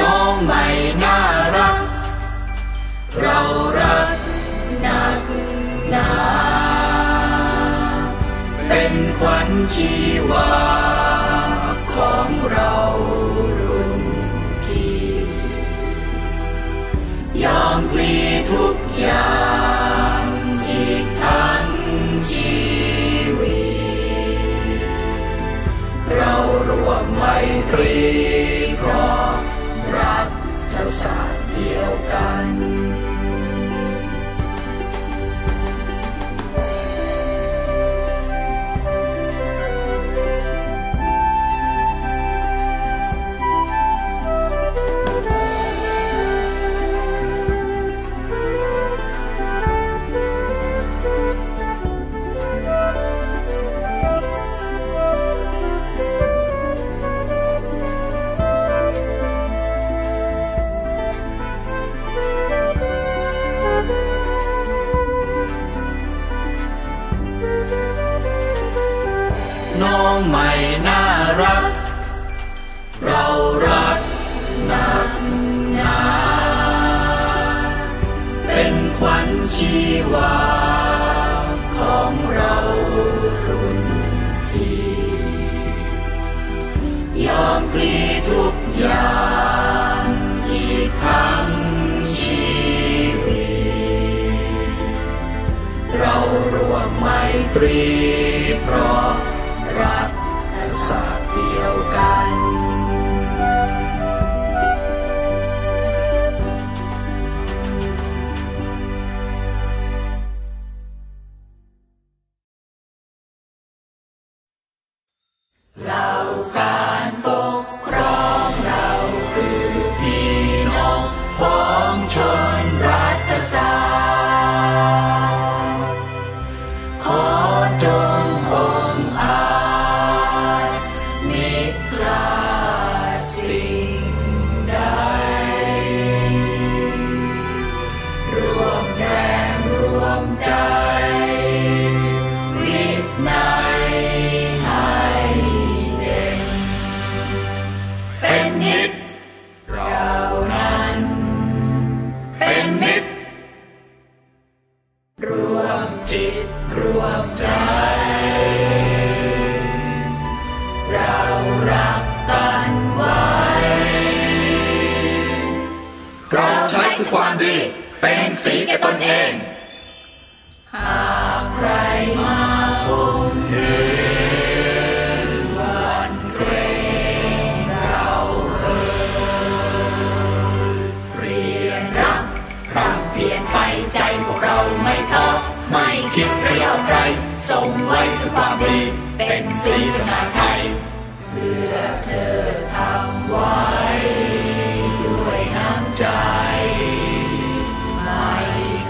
น้องไม่น่ารัก เรารักหนักหนา เป็นขวัญชีวาของเรารุ่นพี่ยอมพลีทุกอย่างอีกทั้งชีวิต เราร่วมไมตรี ยอมกลีทุกอย่างอีกทั้งชีวิต เรารวมไมตรีเพราะรักศาสตร์เดียวกัน ส่งไว้สุความดี เป็นสีสนาไทย เพื่อเธอทำไว้ ด้วยน้ำใจไม่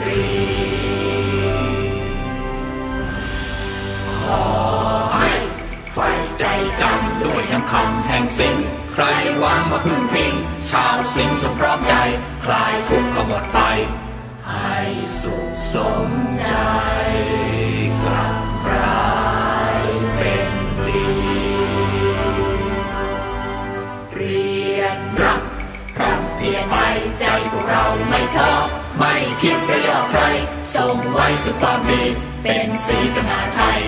ตรีขอให้ใฝ่ใจจำด้วยน้ำคำแห่งสิ่งใครหวังมาพึ่งพิง ชาวสิงห์จงพร้อมใจ คลายทุกข์ขมดไป ให้สุขสมใจกลับ สุดความดี เป็นสีสนาไทย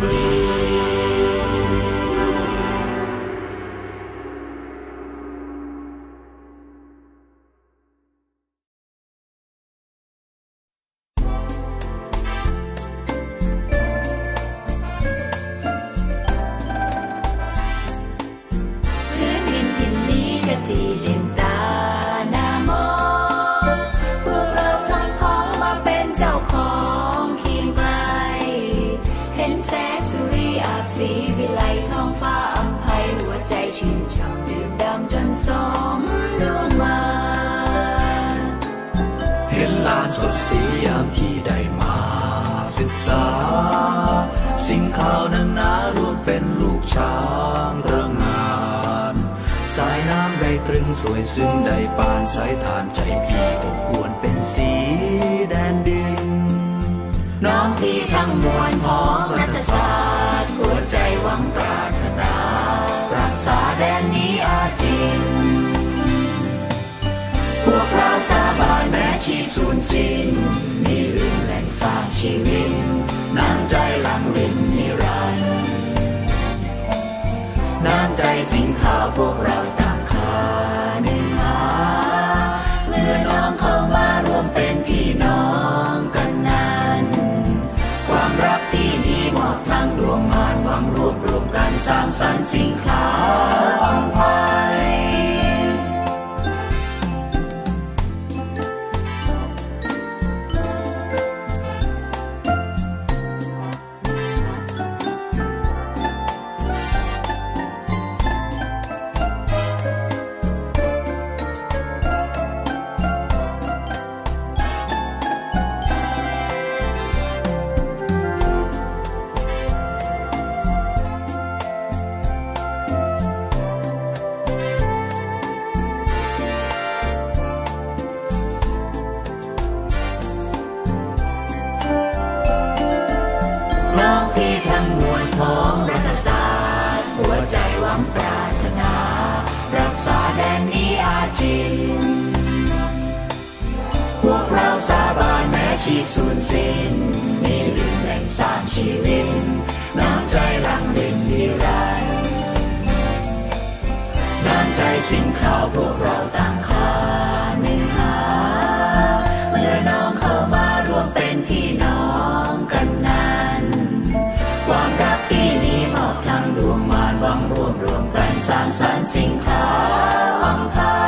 เสิ่งข่าวนั้นนารวมเป็นลูกช้างรื่องานสายน้ำได้ตรึงสวยซึ่งได้ปานสายทานใจพี่อบอวนเป็นสีแดนดิน น้องพี่ทั้งมวลของรัฐศาสตร์หัวใจหวังปรารถนา รักษาแดนนี้อาจินพวกเราสาบานแม้ชีพสูญสิ้นมีลืมแหล่งสร้างชีวิต น้ำใจหลังลินนิรันดร์น้ำใจสิงข่าพวกเราต่างคาหนึ่งหาเมื่อน้องเข้ามารวมเป็นพี่น้องกันนั้น ความรักที่มีมอบทั้งดวงมานหวังรวบรวมกันสร้างสรรค์สิงขา สูญสิ้นมีลืมแหล่งสร้างชีวิตน้ำใจหลังเล่นนิรันดร์น้ำใจสิ่งข่าวพวกเราต่างคาหนึ่งหา เมื่อน้องเข้ามารวมเป็นพี่น้องกันนั้นความรักที่นี้มอบทั้งดวงมารวังรวมรวมกันสร้างสรรค์สิ่งข้าวอัมภัย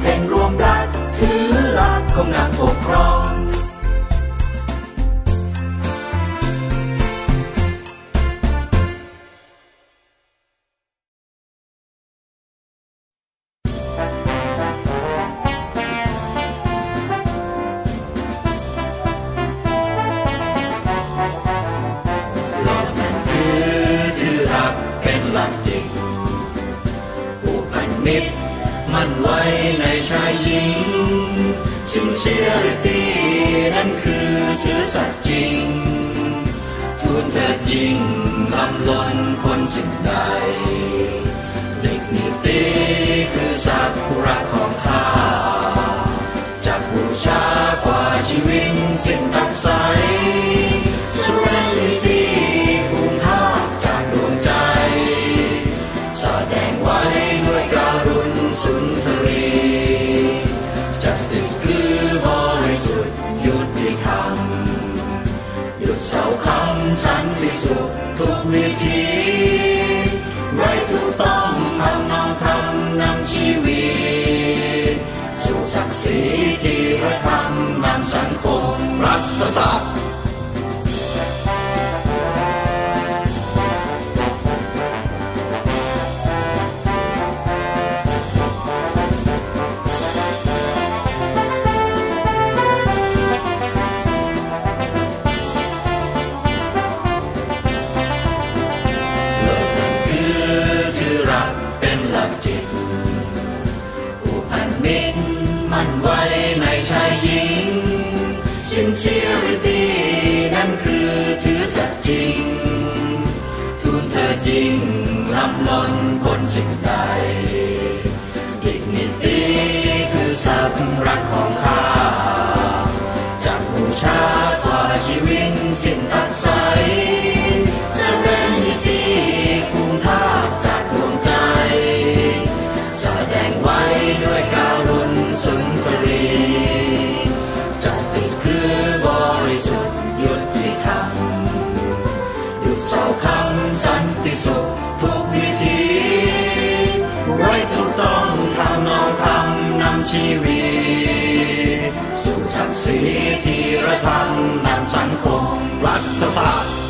เพ็นรวมรักถือหลักของนักปกครอง สุขทุกวิธีไว้ทุกต้องทำเอาทำนำชีวิตสู่ศักดิ์ศรีที่ระทำนำสังคมรัฐศา วีสู่ศักดิ์ศรีที่ระทำนำสังคมรัฐศาสตร์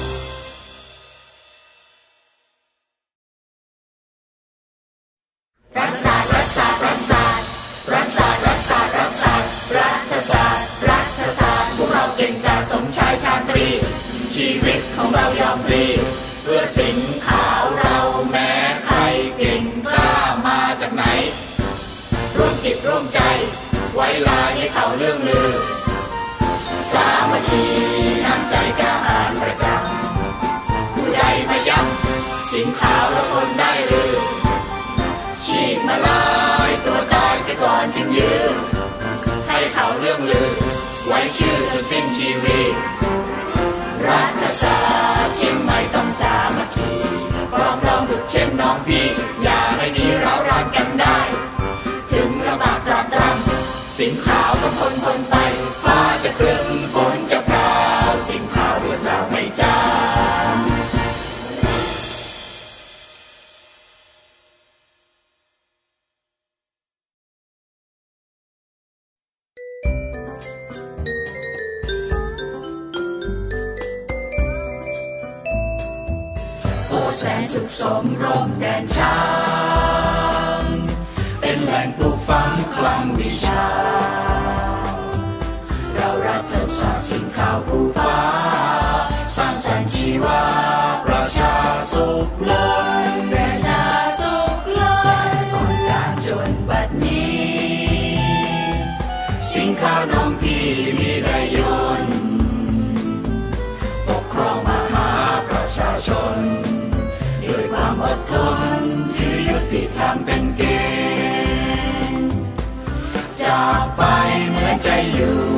จิตร่วมใจ ไว้ลาให้เขาเรื่องลือ สามัคคีน้ำใจก้าหารประจำผู้ใดมาย้ำสินขาวแล้วคนได้หรือฉีกมาลายตัวตายเสียก่อนจึงยืนให้เขาเรื่องลือ ไว้ชื่อจนสิ้นชีวิตรัฐศาเชียงใหม่ต้องสามัคคีพร้อมเราดุดเช่นน้องพี่ อย่าให้นี้เรารานกันได้ สิ่งขาวต้องทนทนไป ฟ้าจะครึ้มฝนจะพราวสิ่งขาวเรื่องราวไม่จางโอ้แสนสุขสมรมแดนช้าง แหล่งปลูกฝังคลังวิชา เรารัฐศาสตร์สิ่งข่าวผู้ฟ้า สร้างสรรค์ชีวา ประชาสุขล้นประชาสุขล้นคนการจนบัดนี้ สิ่งข่าวน้องพี่มีได้ยนต์ปกครองมหาประชาชน ด้วยความอดทนที่ยุติธรรมเป็นเกณฑ you.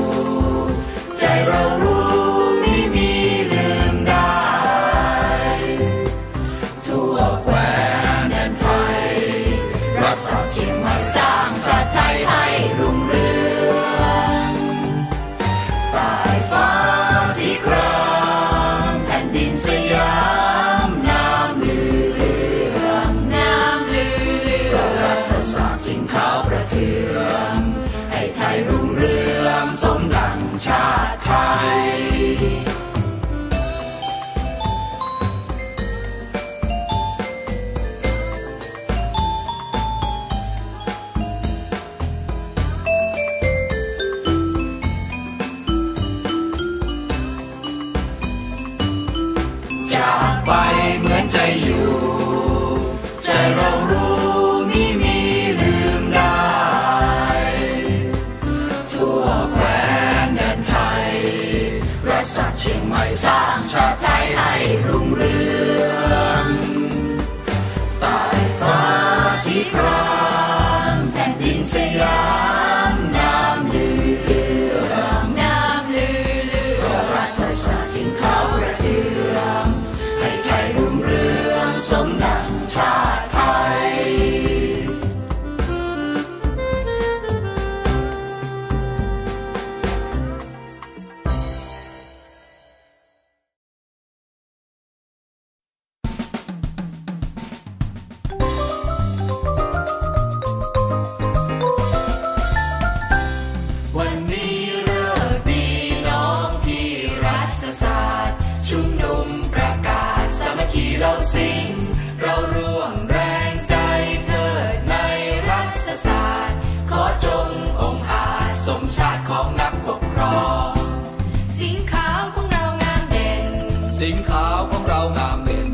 สิงขาวของเรางามเด่น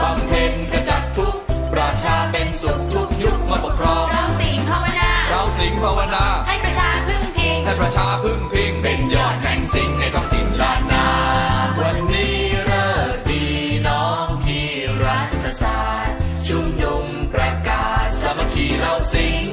บำเพ็ญขจัดทุกประชาเป็นสุขทุกยุคมาปกครอง เราสิงภาวนา เราสิงภาวนา ให้ประชาพึ่งพิง ให้ประชาพึ่งพิง เป็นยอดแห่งสิ่งในท้องถิ่นลานนา วันนี้เลิกดีน้องที่รัฐศาสตร์ ชุมนุมประกาศสามัคคีเราสิง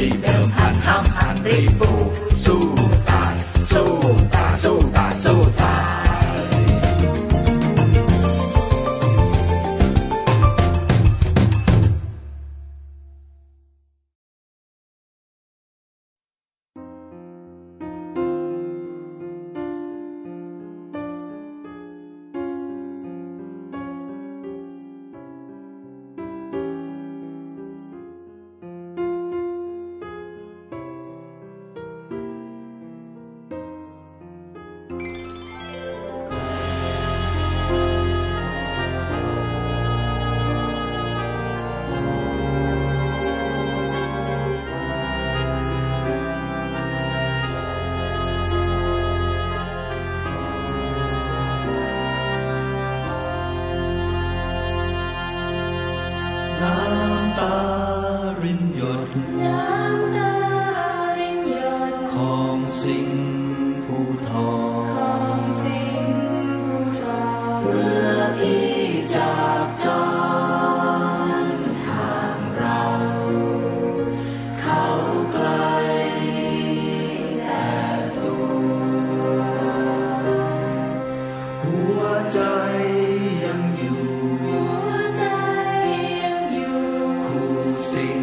ชีเดิมหันห้ามหันรีบปู See.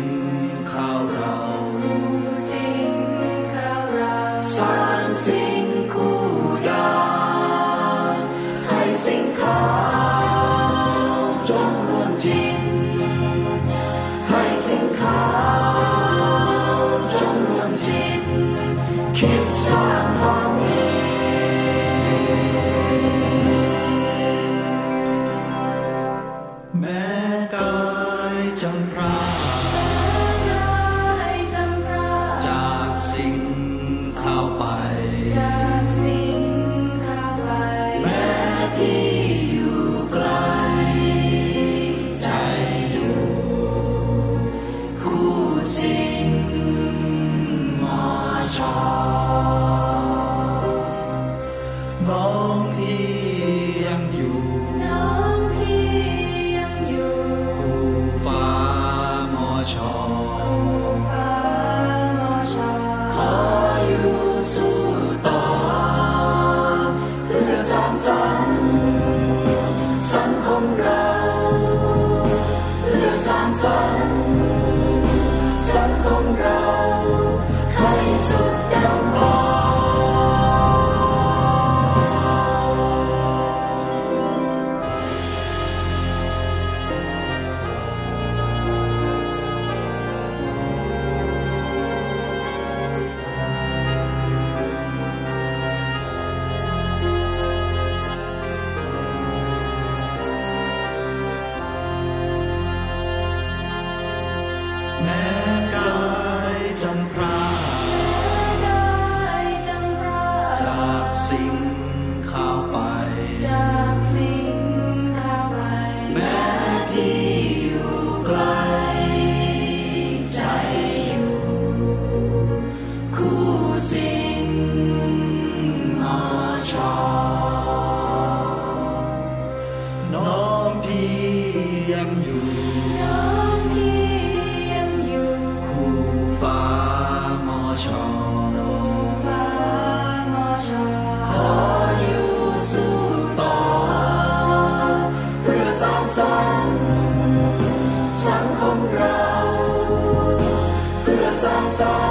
สั